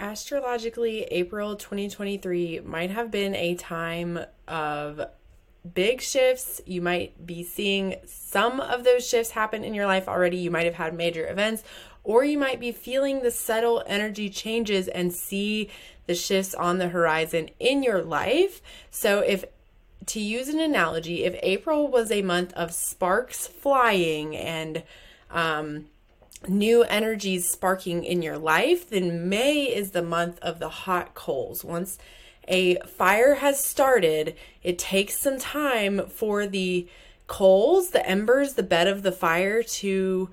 Astrologically, April 2023 might have been a time of big shifts. You might be seeing some of those shifts happen in your life already. You might have had major events, or you might be feeling the subtle energy changes and see the shifts on the horizon in your life. So, if to use an analogy, if April was a month of sparks flying and um, new energies sparking in your life, then May is the month of the hot coals. Once a fire has started, it takes some time for the coals, the embers, the bed of the fire to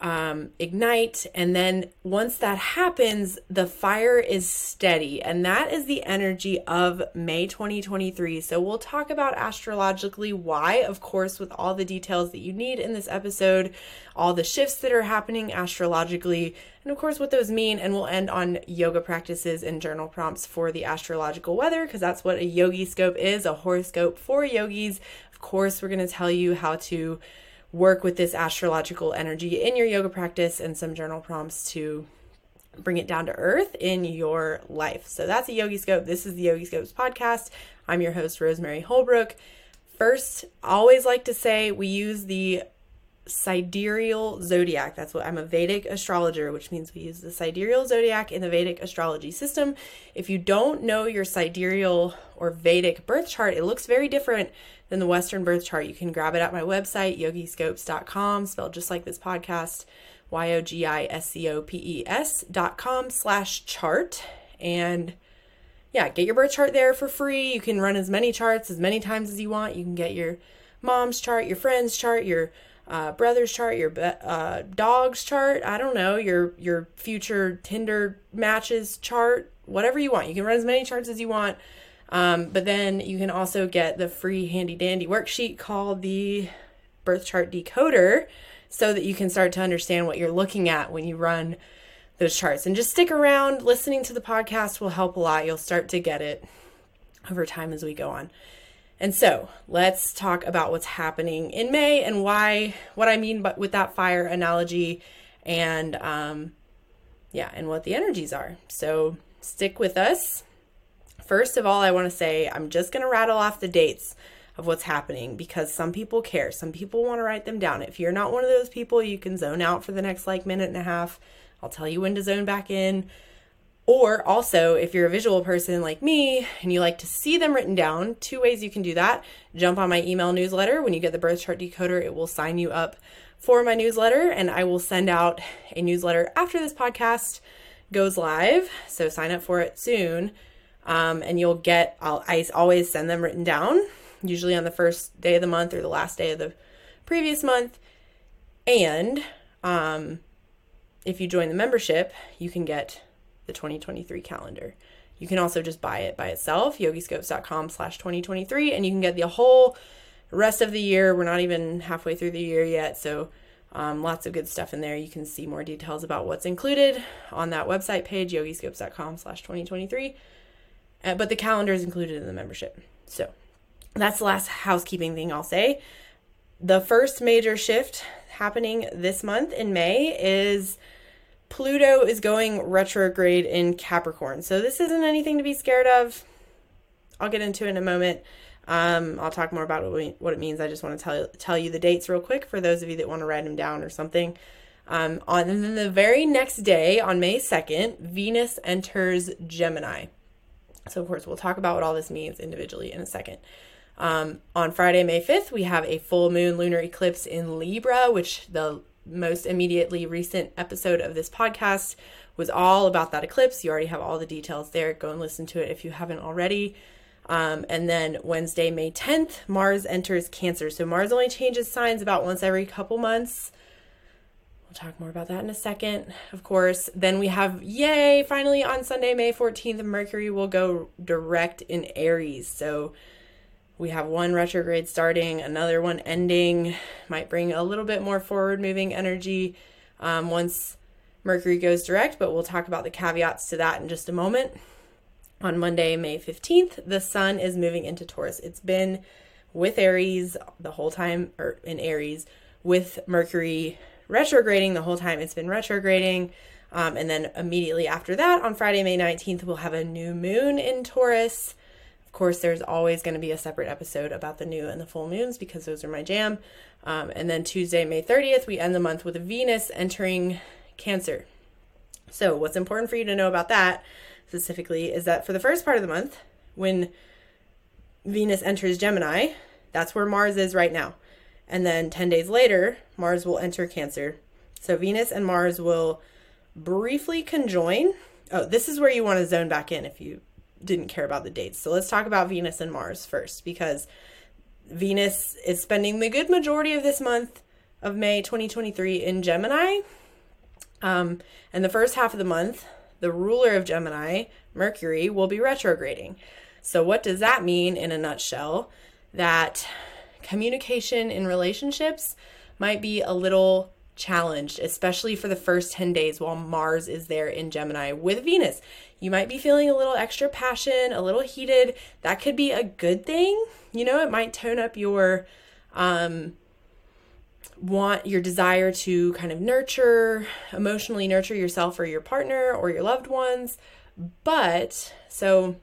um, ignite. And then once that happens, the fire is steady. And that is the energy of May 2023. So we'll talk about astrologically why, of course, with all the details that you need in this episode, all the shifts that are happening astrologically, and of course, what those mean. And we'll end on yoga practices and journal prompts for the astrological weather, because that's what a yogi scope is a horoscope for yogis. Of course, we're going to tell you how to work with this astrological energy in your yoga practice and some journal prompts to bring it down to earth in your life. So that's a Yogi Scope. This is the Yogi Scopes podcast. I'm your host, Rosemary Holbrook. First, always like to say we use the sidereal zodiac. That's what I'm a Vedic astrologer, which means we use the sidereal zodiac in the Vedic astrology system. If you don't know your sidereal or Vedic birth chart, it looks very different than the Western birth chart. You can grab it at my website, yogiscopes.com, spelled just like this podcast, Y O G I S C O P E S dot com slash chart. And yeah, get your birth chart there for free. You can run as many charts as many times as you want. You can get your mom's chart, your friend's chart, your uh, brother's chart, your uh, dog's chart. I don't know your your future Tinder matches chart, whatever you want. You can run as many charts as you want. Um, but then you can also get the free handy dandy worksheet called the birth chart decoder so that you can start to understand what you're looking at when you run those charts. And just stick around, listening to the podcast will help a lot. You'll start to get it over time as we go on. And so let's talk about what's happening in May and why, what I mean but with that fire analogy and, um, yeah, and what the energies are. So stick with us. First of all, I want to say I'm just going to rattle off the dates of what's happening because some people care. Some people want to write them down. If you're not one of those people, you can zone out for the next like minute and a half. I'll tell you when to zone back in. Or also, if you're a visual person like me and you like to see them written down, two ways you can do that. Jump on my email newsletter. When you get the birth chart decoder, it will sign you up for my newsletter, and I will send out a newsletter after this podcast goes live. So sign up for it soon um, and you'll get, I'll, I always send them written down, usually on the first day of the month or the last day of the previous month. And um, if you join the membership, you can get the 2023 calendar. You can also just buy it by itself, yogiscopes.com slash 2023, and you can get the whole rest of the year. We're not even halfway through the year yet, so um, lots of good stuff in there. You can see more details about what's included on that website page, yogiscopes.com slash 2023. Uh, but the calendar is included in the membership. So that's the last housekeeping thing I'll say. The first major shift happening this month in May is Pluto is going retrograde in Capricorn. So this isn't anything to be scared of. I'll get into it in a moment. Um, I'll talk more about what, it means. I just want to tell tell you the dates real quick for those of you that want to write them down or something. Um, on the very next day, on May second, Venus enters Gemini. So, of course, we'll talk about what all this means individually in a second. Um, on Friday, May 5th, we have a full moon lunar eclipse in Libra, which the most immediately recent episode of this podcast was all about that eclipse. You already have all the details there. Go and listen to it if you haven't already. Um, and then Wednesday, May 10th, Mars enters Cancer. So Mars only changes signs about once every couple months talk more about that in a second, of course. Then we have, yay, finally on Sunday, May 14th, Mercury will go direct in Aries. So we have one retrograde starting, another one ending, might bring a little bit more forward moving energy um, once Mercury goes direct, but we'll talk about the caveats to that in just a moment. On Monday, May 15th, the sun is moving into Taurus. It's been with Aries the whole time, or in Aries, with Mercury retrograding the whole time it's been retrograding. Um, and then immediately after that, on Friday, May 19th, we'll have a new moon in Taurus. Of course, there's always going to be a separate episode about the new and the full moons because those are my jam. Um, and then Tuesday, May 30th, we end the month with Venus entering Cancer. So, what's important for you to know about that specifically is that for the first part of the month, when Venus enters Gemini, that's where Mars is right now. And then 10 days later, Mars will enter Cancer. So, Venus and Mars will briefly conjoin. Oh, this is where you want to zone back in if you didn't care about the dates. So let's talk about Venus and Mars first because Venus is spending the good majority of this month of May 2023 in Gemini. Um, and the first half of the month, the ruler of Gemini, Mercury, will be retrograding. So, what does that mean in a nutshell? That communication in relationships might be a little challenged, especially for the first 10 days while Mars is there in Gemini with Venus. You might be feeling a little extra passion, a little heated. That could be a good thing. You know, it might tone up your um want your desire to kind of nurture, emotionally nurture yourself or your partner or your loved ones. But so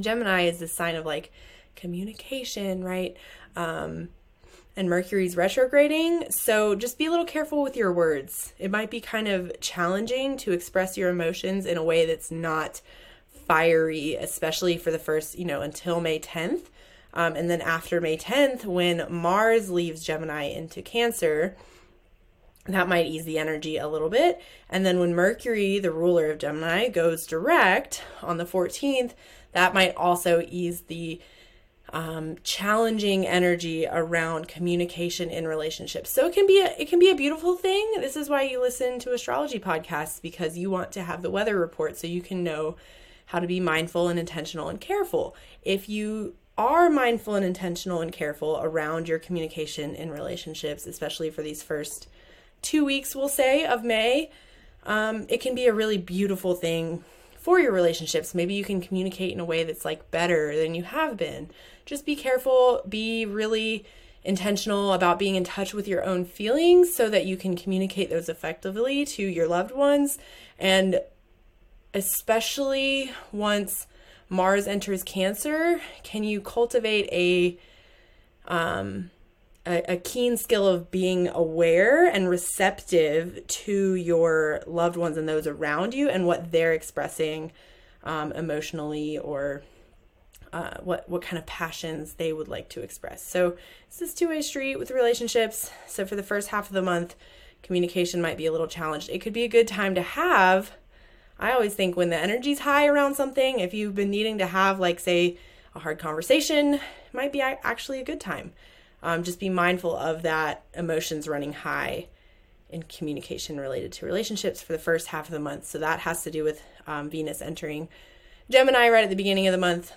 Gemini is this sign of like communication, right? Um and Mercury's retrograding. So just be a little careful with your words. It might be kind of challenging to express your emotions in a way that's not fiery, especially for the first, you know, until May 10th. Um, and then after May 10th, when Mars leaves Gemini into Cancer, that might ease the energy a little bit. And then when Mercury, the ruler of Gemini, goes direct on the 14th, that might also ease the um, challenging energy around communication in relationships. So it can be a, it can be a beautiful thing. This is why you listen to astrology podcasts because you want to have the weather report so you can know how to be mindful and intentional and careful. If you are mindful and intentional and careful around your communication in relationships, especially for these first two weeks, we'll say, of May, um, it can be a really beautiful thing for your relationships. Maybe you can communicate in a way that's like better than you have been just be careful, be really intentional about being in touch with your own feelings so that you can communicate those effectively to your loved ones. And especially once Mars enters Cancer, can you cultivate a um a, a, keen skill of being aware and receptive to your loved ones and those around you and what they're expressing um, emotionally or uh, what what kind of passions they would like to express. So it's this two way street with relationships. So for the first half of the month, communication might be a little challenged. It could be a good time to have. I always think when the energy's high around something, if you've been needing to have like say a hard conversation, might be actually a good time. Um, just be mindful of that emotions running high in communication related to relationships for the first half of the month. So that has to do with um, Venus entering Gemini right at the beginning of the month.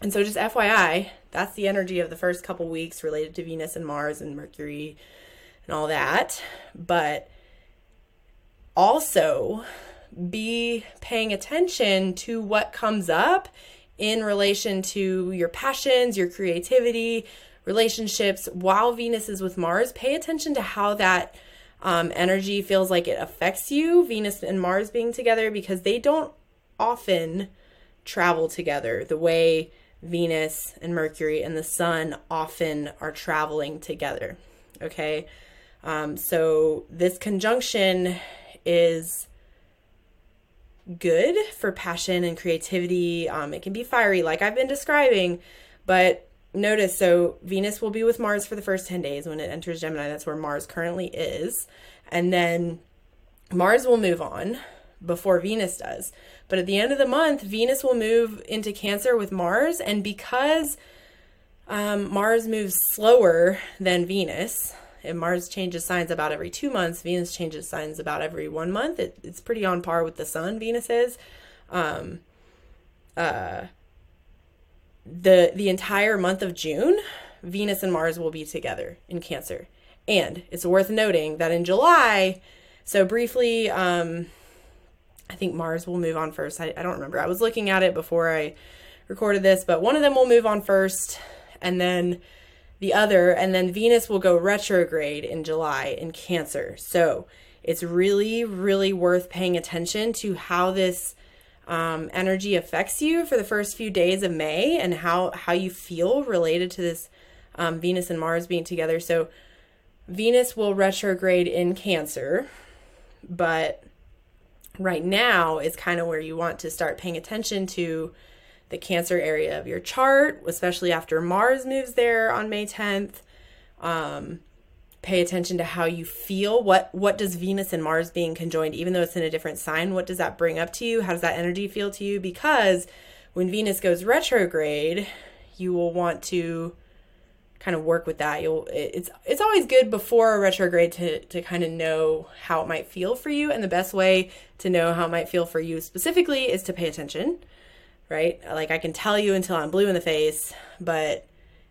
And so, just FYI, that's the energy of the first couple weeks related to Venus and Mars and Mercury and all that. But also be paying attention to what comes up in relation to your passions, your creativity, relationships while Venus is with Mars. Pay attention to how that um, energy feels like it affects you, Venus and Mars being together, because they don't often travel together the way Venus and Mercury and the Sun often are traveling together. Okay. Um, so this conjunction is good for passion and creativity. Um, it can be fiery, like I've been describing, but notice so Venus will be with Mars for the first 10 days when it enters Gemini. That's where Mars currently is. And then Mars will move on before Venus does. But at the end of the month, Venus will move into Cancer with Mars. And because um, Mars moves slower than Venus, and Mars changes signs about every two months, Venus changes signs about every one month. It, it's pretty on par with the Sun, Venus is. Um, uh, the the entire month of June, Venus and Mars will be together in Cancer. And it's worth noting that in July, so briefly, um, I think Mars will move on first. I, I don't remember. I was looking at it before I recorded this, but one of them will move on first, and then the other, and then Venus will go retrograde in July in Cancer. So it's really, really worth paying attention to how this um, energy affects you for the first few days of May and how, how you feel related to this um, Venus and Mars being together. So, Venus will retrograde in Cancer, but right now is kind of where you want to start paying attention to the Cancer area of your chart, especially after Mars moves there on May 10th. Um, pay attention to how you feel. What what does Venus and Mars being conjoined, even though it's in a different sign, what does that bring up to you? How does that energy feel to you? Because when Venus goes retrograde, you will want to kind of work with that. You'll it's it's always good before a retrograde to to kind of know how it might feel for you, and the best way to know how it might feel for you specifically is to pay attention. Right? Like I can tell you until I'm blue in the face, but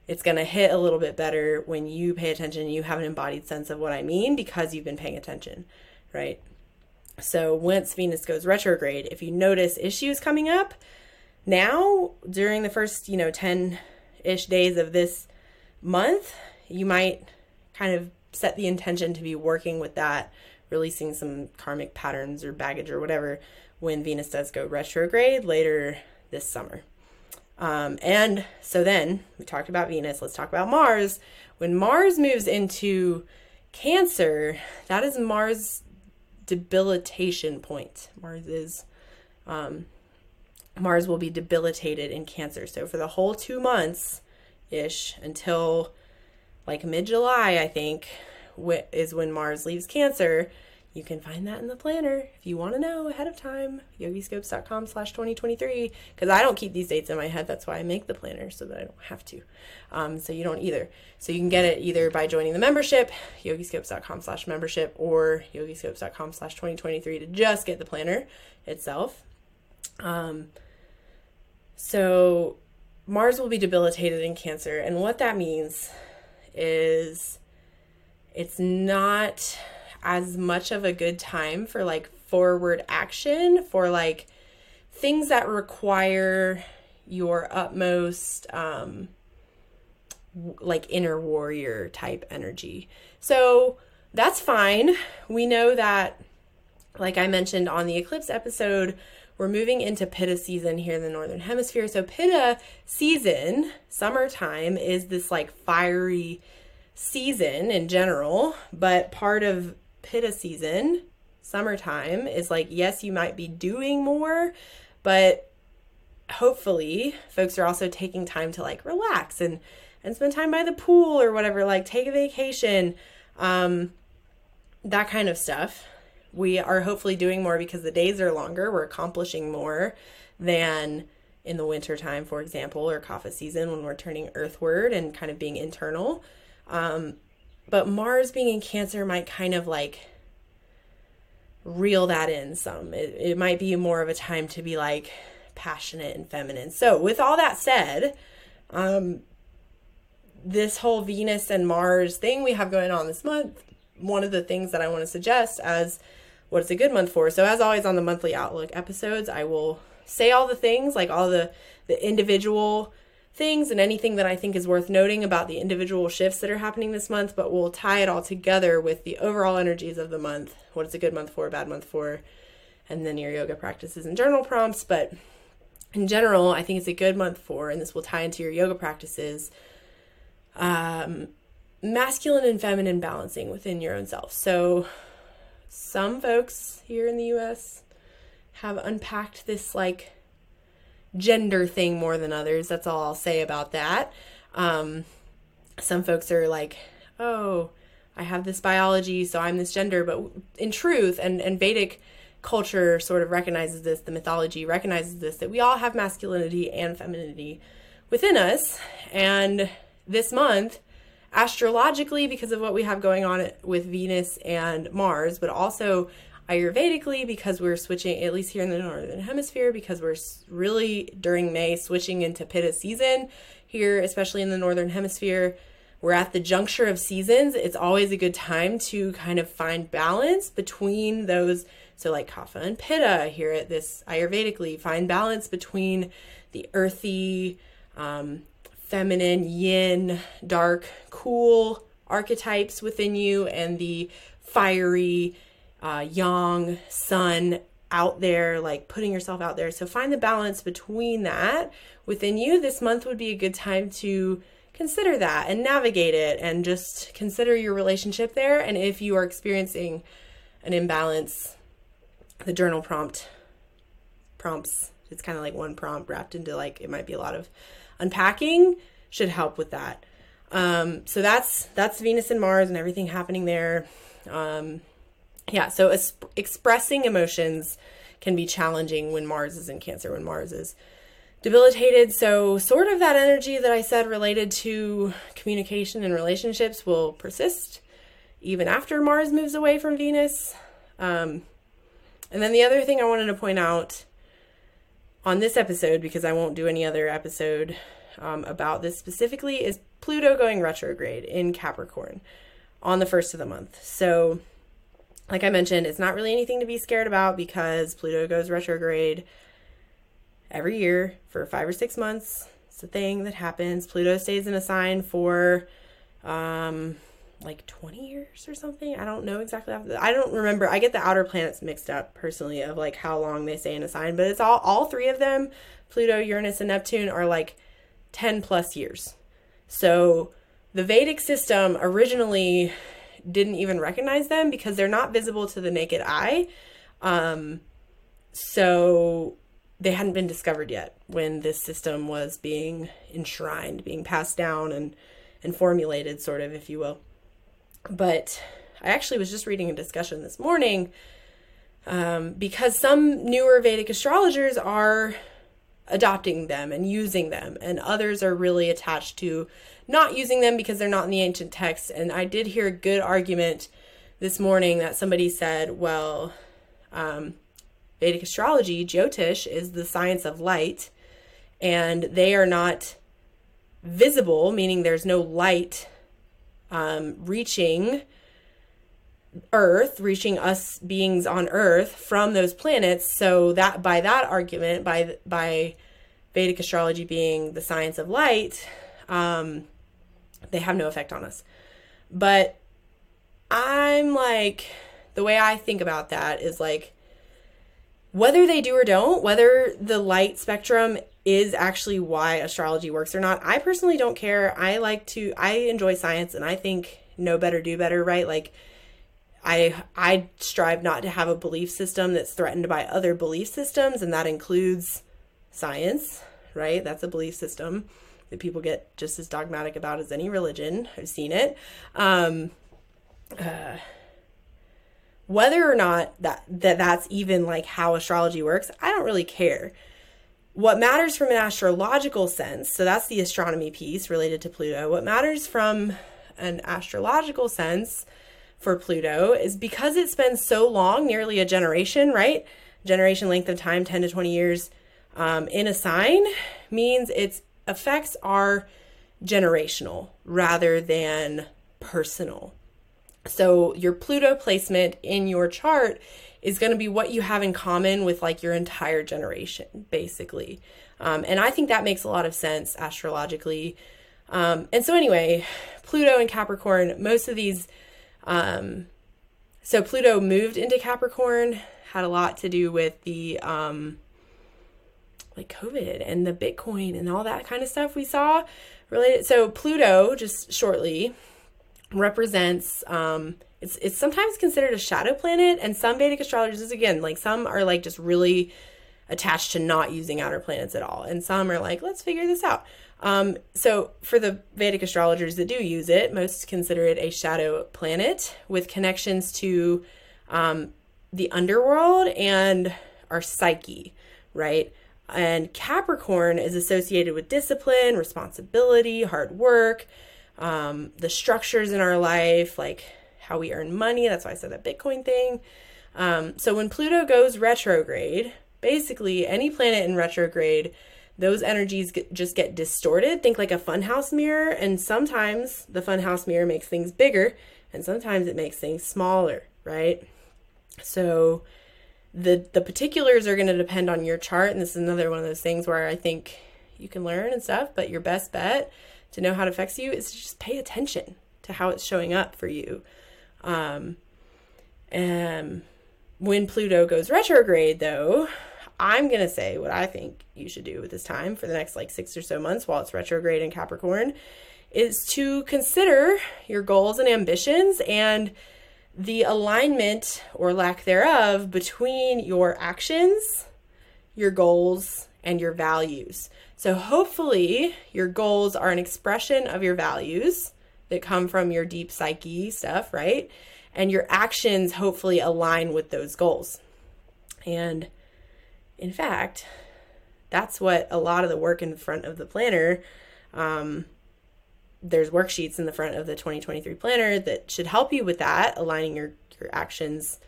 it's going to hit a little bit better when you pay attention you have an embodied sense of what i mean because you've been paying attention right? So once venus goes retrograde if you notice issues coming up now during the first you know 10-ish days of this month you might kind of set the intention to be working with that releasing some karmic patterns or baggage or whatever when venus does go retrograde later this summer um, and so then we talked about Venus. Let's talk about Mars. When Mars moves into Cancer, that is Mars' debilitation point. Mars is, um, Mars will be debilitated in Cancer. So for the whole two months ish until like mid July, I think, is when Mars leaves Cancer you can find that in the planner if you want to know ahead of time yogiscopes.com slash 2023 because i don't keep these dates in my head. That's why i make the planner so that i don't have to. Um, so you don't either. So you can get it either by joining the membership yogiscopes.com slash membership or yogiscopes.com slash 2023 to just get the planner itself. Um, so mars will be debilitated in cancer and what that means is it's not as much of a good time for like forward action for like things that require your utmost um like inner warrior type energy. So that's fine. We know that like I mentioned on the eclipse episode, we're moving into Pitta season here in the northern hemisphere. So Pitta season, summertime is this like fiery season in general, but part of pitta season, summertime, is like, yes, you might be doing more, but hopefully folks are also taking time to like relax and and spend time by the pool or whatever like take a vacation um that kind of stuff. We are hopefully doing more because the days are longer. We're accomplishing more than in the winter time for example or kapha season when we're turning earthward and kind of being internal. Um but Mars being in Cancer might kind of like reel that in some. It, it might be more of a time to be like passionate and feminine. So, with all that said, um, this whole Venus and Mars thing we have going on this month, one of the things that I want to suggest as what's a good month for. So, as always on the monthly outlook episodes, I will say all the things like all the the individual things and anything that I think is worth noting about the individual shifts that are happening this month, but we'll tie it all together with the overall energies of the month. What is a good month for, a bad month for, and then your yoga practices and journal prompts. But in general, I think it's a good month for, and this will tie into your yoga practices, um, masculine and feminine balancing within your own self. So some folks here in the US have unpacked this like gender thing more than others. That's all I'll say about that. Um, some folks are like, oh, I have this biology, so I'm this gender. But in truth, and, and Vedic culture sort of recognizes this, the mythology recognizes this, that we all have masculinity and femininity within us. And this month, astrologically, because of what we have going on with Venus and Mars, but also Ayurvedically because we're switching, at least here in the Northern Hemisphere, because we're really during May switching into Pitta season here, especially in the Northern Hemisphere. We're at the juncture of seasons. It's always a good time to kind of find balance between those. So, like Kapha and Pitta here at this Ayurvedically, find balance between the earthy, um, feminine, yin, dark, cool archetypes within you and the fiery, uh, yang, sun, out there, like putting yourself out there. So find the balance between that within you. This month would be a good time to consider that and navigate it and just consider your relationship there. And if you are experiencing an imbalance, the journal prompt prompts, it's kind of like one prompt wrapped into like it might be a lot of unpacking, should help with that. Um, so that's that's Venus and Mars and everything happening there. Um, yeah, so es- expressing emotions can be challenging when Mars is in Cancer, when Mars is debilitated. So, sort of that energy that I said related to communication and relationships will persist even after Mars moves away from Venus. Um, and then the other thing I wanted to point out on this episode, because I won't do any other episode um, about this specifically, is Pluto going retrograde in Capricorn on the first of the month. So, like I mentioned, it's not really anything to be scared about because Pluto goes retrograde every year for five or six months. It's a thing that happens. Pluto stays in a sign for um, like 20 years or something. I don't know exactly. I don't remember. I get the outer planets mixed up personally of like how long they stay in a sign, but it's all all three of them, Pluto, Uranus, and Neptune, are like 10 plus years. So the Vedic system originally didn't even recognize them because they're not visible to the naked eye. Um, so they hadn't been discovered yet when this system was being enshrined, being passed down and and formulated, sort of, if you will. But I actually was just reading a discussion this morning um, because some newer Vedic astrologers are adopting them and using them, and others are really attached to not using them because they're not in the ancient text. And I did hear a good argument this morning that somebody said, well, um, Vedic astrology, Jyotish, is the science of light, and they are not visible, meaning there's no light um, reaching Earth, reaching us beings on Earth from those planets. So that by that argument, by by Vedic astrology being the science of light, um, they have no effect on us. But I'm like, the way I think about that is like, whether they do or don't, whether the light spectrum is actually why astrology works or not, I personally don't care. I like to, I enjoy science and I think know better, do better, right? Like, I I strive not to have a belief system that's threatened by other belief systems, and that includes science, right? That's a belief system that people get just as dogmatic about as any religion. I've seen it. Um, uh, whether or not that, that that's even like how astrology works, I don't really care. What matters from an astrological sense, so that's the astronomy piece related to Pluto. What matters from an astrological sense for Pluto is because it spends so long, nearly a generation, right? Generation length of time, 10 to 20 years um, in a sign, means its effects are generational rather than personal. So your Pluto placement in your chart is going to be what you have in common with like your entire generation, basically. Um, and I think that makes a lot of sense astrologically. Um, and so, anyway, Pluto and Capricorn, most of these. Um, so, Pluto moved into Capricorn, had a lot to do with the um, like COVID and the Bitcoin and all that kind of stuff we saw related. So, Pluto, just shortly, represents um it's it's sometimes considered a shadow planet and some Vedic astrologers again like some are like just really attached to not using outer planets at all and some are like let's figure this out um so for the Vedic astrologers that do use it most consider it a shadow planet with connections to um the underworld and our psyche right and Capricorn is associated with discipline, responsibility, hard work, um, the structures in our life, like how we earn money. That's why I said that Bitcoin thing. Um, so when Pluto goes retrograde, basically any planet in retrograde, those energies get, just get distorted. Think like a funhouse mirror, and sometimes the funhouse mirror makes things bigger, and sometimes it makes things smaller, right? So the the particulars are going to depend on your chart, and this is another one of those things where I think you can learn and stuff, but your best bet to know how it affects you is to just pay attention to how it's showing up for you. Um, and when Pluto goes retrograde, though, I'm going to say what I think you should do with this time for the next like six or so months while it's retrograde in Capricorn is to consider your goals and ambitions and the alignment or lack thereof between your actions, your goals, and your values. So, hopefully, your goals are an expression of your values that come from your deep psyche stuff, right? And your actions hopefully align with those goals. And in fact, that's what a lot of the work in front of the planner. Um, there's worksheets in the front of the 2023 planner that should help you with that, aligning your your actions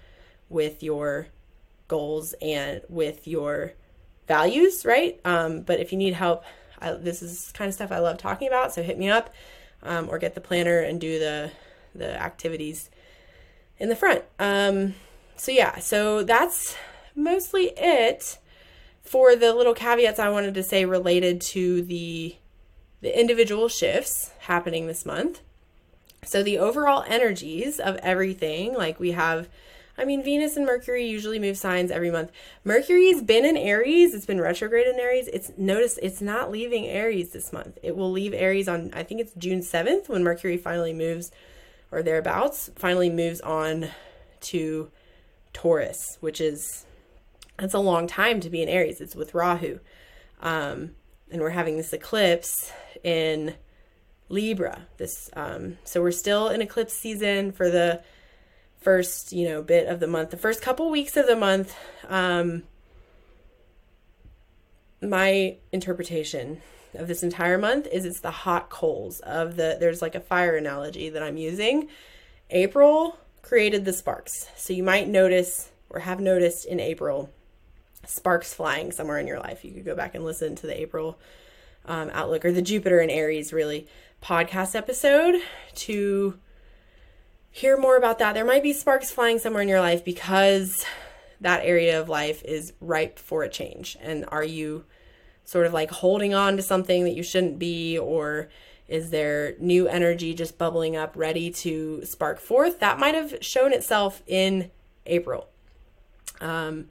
with your goals and with your values, right? Um, but if you need help, I, this is kind of stuff I love talking about. So hit me up um, or get the planner and do the the activities in the front. Um, so yeah, so that's mostly it for the little caveats I wanted to say related to the the individual shifts happening this month. So the overall energies of everything, like we have I mean, Venus and Mercury usually move signs every month. Mercury's been in Aries. It's been retrograde in Aries. It's notice it's not leaving Aries this month. It will leave Aries on I think it's June 7th when Mercury finally moves or thereabouts, finally moves on to Taurus, which is that's a long time to be in Aries. It's with Rahu. Um, and we're having this eclipse in Libra. This um, so we're still in eclipse season for the first, you know, bit of the month. The first couple weeks of the month um, my interpretation of this entire month is it's the hot coals of the there's like a fire analogy that I'm using. April created the sparks. So you might notice or have noticed in April sparks flying somewhere in your life. You could go back and listen to the April um, outlook or the Jupiter and Aries really podcast episode to hear more about that. There might be sparks flying somewhere in your life because that area of life is ripe for a change. And are you sort of like holding on to something that you shouldn't be or is there new energy just bubbling up ready to spark forth? That might have shown itself in April. Um,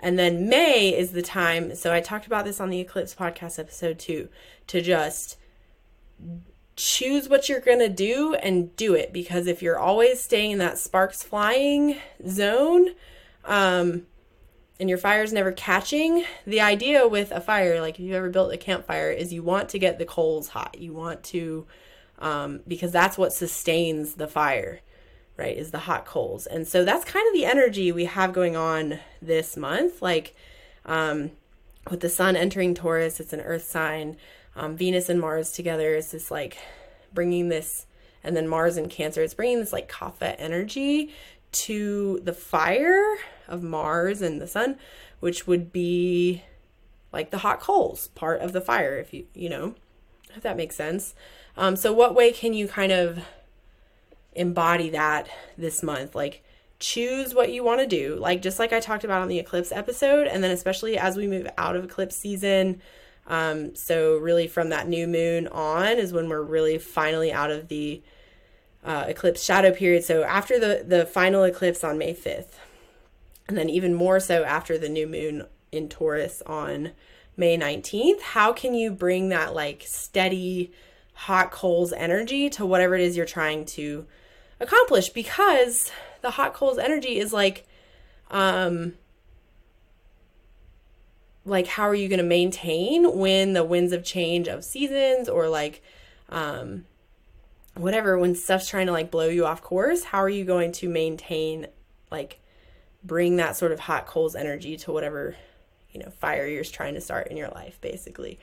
and then May is the time. So I talked about this on the Eclipse podcast episode too, to just choose what you're going to do and do it. Because if you're always staying in that sparks flying zone, um, and your fire's never catching, the idea with a fire, like if you've ever built a campfire, is you want to get the coals hot. You want to, um, because that's what sustains the fire right, is the hot coals. And so that's kind of the energy we have going on this month. Like um, with the sun entering Taurus, it's an earth sign. Um, Venus and Mars together is this like bringing this, and then Mars and Cancer, it's bringing this like kapha energy to the fire of Mars and the sun, which would be like the hot coals part of the fire, if you, you know, if that makes sense. Um, so, what way can you kind of embody that this month. Like, choose what you want to do. Like, just like I talked about on the eclipse episode, and then especially as we move out of eclipse season. Um, so, really, from that new moon on is when we're really finally out of the uh, eclipse shadow period. So, after the, the final eclipse on May 5th, and then even more so after the new moon in Taurus on May 19th, how can you bring that like steady, hot coals energy to whatever it is you're trying to accomplish because the hot coals energy is like um like how are you going to maintain when the winds of change of seasons or like um whatever when stuff's trying to like blow you off course how are you going to maintain like bring that sort of hot coals energy to whatever you know fire you're trying to start in your life basically?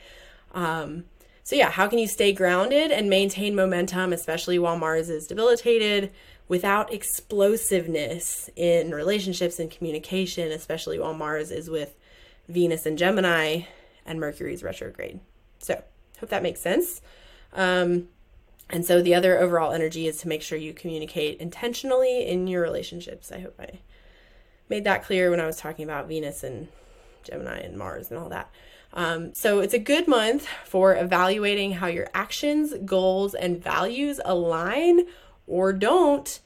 Um so, yeah, how can you stay grounded and maintain momentum, especially while Mars is debilitated, without explosiveness in relationships and communication, especially while Mars is with Venus and Gemini and Mercury's retrograde? So, hope that makes sense. Um, and so, the other overall energy is to make sure you communicate intentionally in your relationships. I hope I made that clear when I was talking about Venus and Gemini and Mars and all that. Um, so it's a good month for evaluating how your actions, goals, and values align or don't,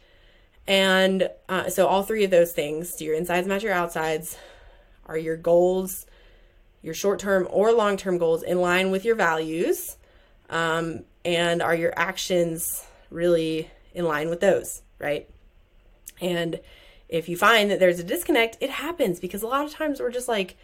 And uh, so, all three of those things do your insides match your outsides? Are your goals, your short term or long term goals, in line with your values? Um, and are your actions really in line with those, right? And if you find that there's a disconnect, it happens because a lot of times we're just like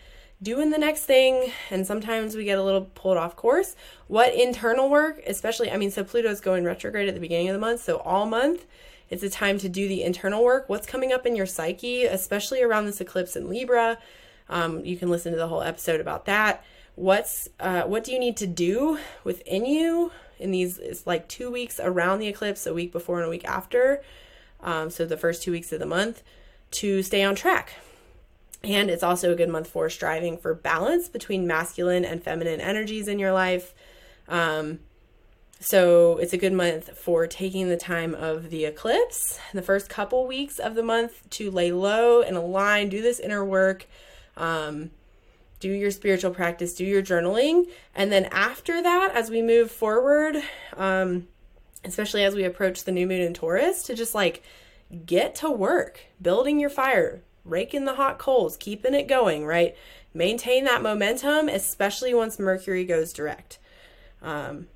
doing the next thing and sometimes we get a little pulled off course. What internal work, especially, I mean, so Pluto's going retrograde at the beginning of the month, so all month it's a time to do the internal work. What's coming up in your psyche, especially around this eclipse in Libra? Um, you can listen to the whole episode about that. What's uh, what do you need to do within you in these? It's like two weeks around the eclipse, a week before and a week after. Um, so the first two weeks of the month to stay on track. And it's also a good month for striving for balance between masculine and feminine energies in your life. Um, so it's a good month for taking the time of the eclipse, the first couple weeks of the month to lay low and align, do this inner work, um, do your spiritual practice, do your journaling. And then after that, as we move forward, um, especially as we approach the new moon in Taurus, to just like get to work, building your fire, raking the hot coals, keeping it going, right? Maintain that momentum, especially once Mercury goes direct. Um,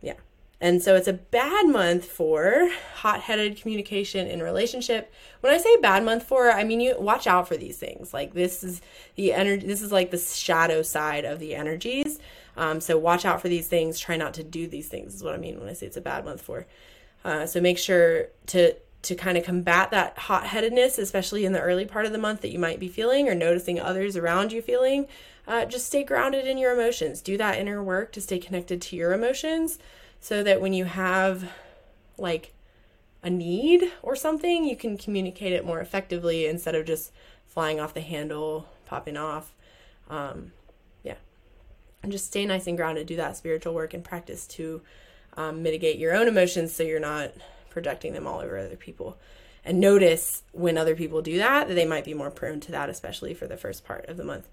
yeah. And so it's a bad month for hot-headed communication in relationship. When I say bad month for, I mean you watch out for these things. Like this is the energy this is like the shadow side of the energies. Um, so watch out for these things. Try not to do these things is what I mean when I say it's a bad month for. Uh, so make sure to to kind of combat that hot headedness, especially in the early part of the month that you might be feeling or noticing others around you feeling, uh, just stay grounded in your emotions. Do that inner work to stay connected to your emotions so that when you have like a need or something, you can communicate it more effectively instead of just flying off the handle, popping off. Um, yeah. And just stay nice and grounded. Do that spiritual work and practice to um, mitigate your own emotions so you're not projecting them all over other people. And notice when other people do that, that they might be more prone to that, especially for the first part of the month.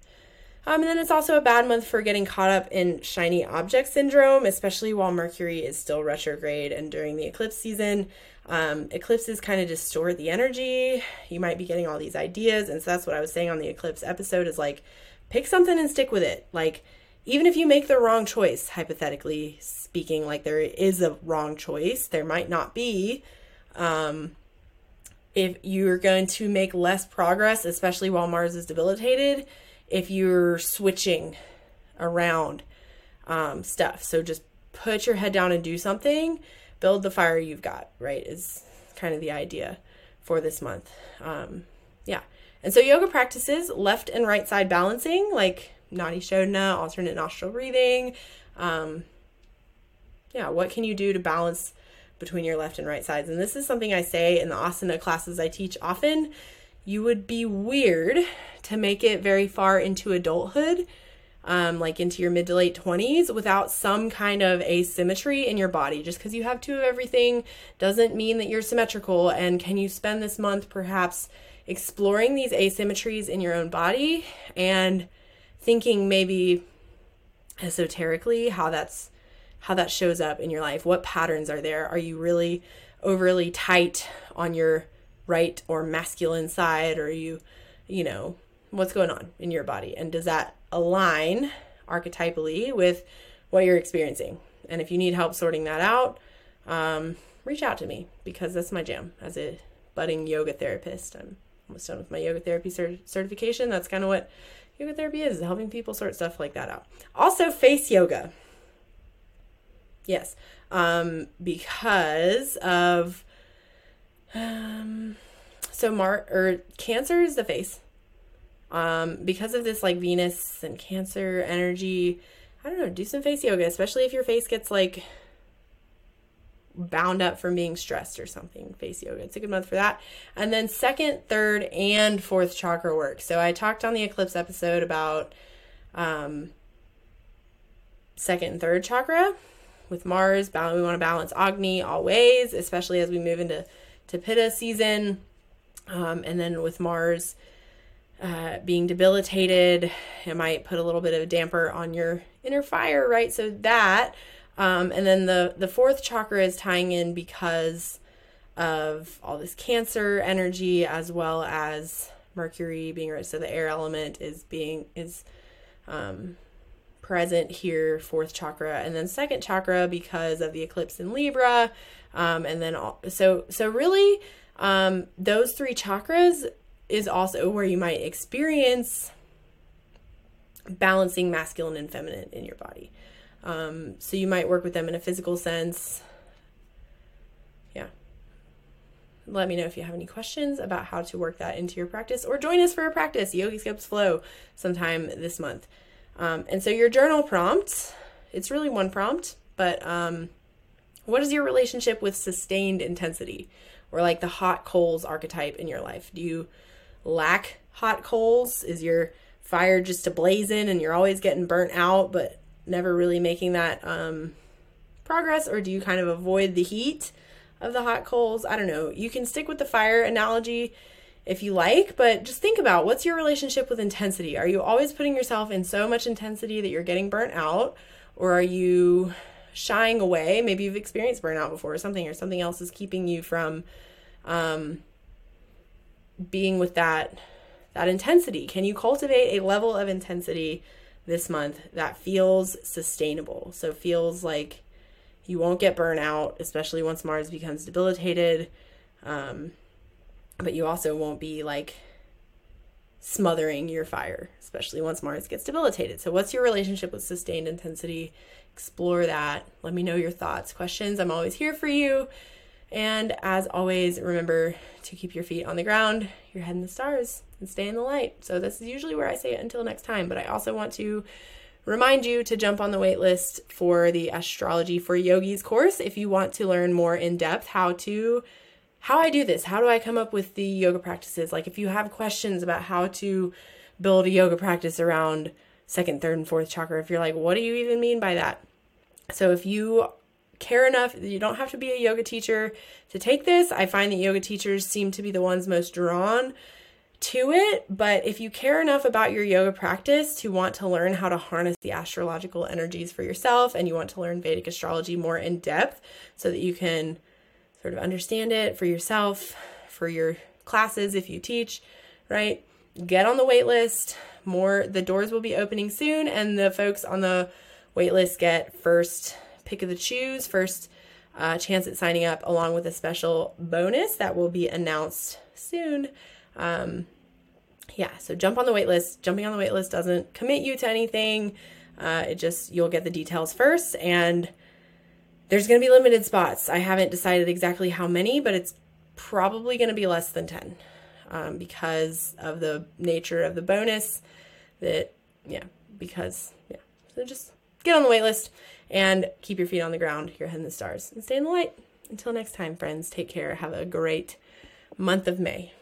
Um, and then it's also a bad month for getting caught up in shiny object syndrome, especially while Mercury is still retrograde and during the eclipse season. Um, eclipses kind of distort the energy. You might be getting all these ideas. And so that's what I was saying on the eclipse episode is like, pick something and stick with it. Like, even if you make the wrong choice, hypothetically speaking, like there is a wrong choice, there might not be. Um, if you're going to make less progress, especially while Mars is debilitated, if you're switching around um, stuff. So just put your head down and do something, build the fire you've got, right? Is kind of the idea for this month. Um, yeah. And so yoga practices, left and right side balancing, like Nadi Shodhana, alternate nostril breathing. Um, yeah, what can you do to balance between your left and right sides? And this is something I say in the asana classes I teach often. You would be weird to make it very far into adulthood, um, like into your mid to late 20s, without some kind of asymmetry in your body. Just because you have two of everything doesn't mean that you're symmetrical. And can you spend this month perhaps exploring these asymmetries in your own body and thinking maybe esoterically how that's how that shows up in your life. What patterns are there? Are you really overly tight on your right or masculine side? Or are you you know what's going on in your body? And does that align archetypally with what you're experiencing? And if you need help sorting that out um, reach out to me because that's my jam as a budding yoga therapist. I'm almost done with my yoga therapy cert- certification. That's kind of what yoga therapy is helping people sort stuff like that out. Also, face yoga. Yes, um, because of um, so Mar or Cancer is the face. Um, because of this like Venus and Cancer energy, I don't know. Do some face yoga, especially if your face gets like bound up from being stressed or something. Face yoga. It's a good month for that. And then second, third, and fourth chakra work. So I talked on the eclipse episode about um, second and third chakra with Mars. We want to balance Agni always, especially as we move into to Pitta season. Um, and then with Mars uh, being debilitated, it might put a little bit of a damper on your inner fire, right? So that um, and then the the fourth chakra is tying in because of all this cancer energy as well as mercury being right. So the air element is being is um present here fourth chakra. And then second chakra because of the eclipse in libra. Um and then all, so so really um those three chakras is also where you might experience balancing masculine and feminine in your body um so you might work with them in a physical sense. Yeah. Let me know if you have any questions about how to work that into your practice or join us for a practice. Yogiscopes flow sometime this month. Um, and so your journal prompt it's really one prompt but um, what is your relationship with sustained intensity or like the hot coals archetype in your life? Do you lack hot coals? Is your fire just a blazing and you're always getting burnt out but never really making that um, progress or do you kind of avoid the heat of the hot coals. I don't know. You can stick with the fire analogy if you like, but just think about what's your relationship with intensity? Are you always putting yourself in so much intensity that you're getting burnt out? Or are you shying away? Maybe you've experienced burnout before or something, or something else is keeping you from um, being with that that intensity. Can you cultivate a level of intensity this month that feels sustainable? So feels like you won't get burnout, especially once Mars becomes debilitated. Um, but you also won't be like smothering your fire, especially once Mars gets debilitated. So, what's your relationship with sustained intensity? Explore that. Let me know your thoughts, questions. I'm always here for you. And as always, remember to keep your feet on the ground, your head in the stars, and stay in the light. So, this is usually where I say it until next time. But I also want to remind you to jump on the waitlist for the astrology for yogis course if you want to learn more in depth how to how I do this, how do I come up with the yoga practices? Like if you have questions about how to build a yoga practice around second, third, and fourth chakra, if you're like, what do you even mean by that? So if you care enough, you don't have to be a yoga teacher to take this. I find that yoga teachers seem to be the ones most drawn to it, but if you care enough about your yoga practice to want to learn how to harness the astrological energies for yourself and you want to learn Vedic astrology more in depth so that you can sort of understand it for yourself, for your classes if you teach, right? Get on the wait list. More the doors will be opening soon and the folks on the wait list get first pick of the choose, first uh, chance at signing up along with a special bonus that will be announced soon. Um, yeah, so jump on the wait list. Jumping on the wait list doesn't commit you to anything. Uh, it just, you'll get the details first, and there's going to be limited spots. I haven't decided exactly how many, but it's probably going to be less than 10 um, because of the nature of the bonus. That, yeah, because, yeah. So just get on the wait list and keep your feet on the ground, your head in the stars, and stay in the light. Until next time, friends, take care. Have a great month of May.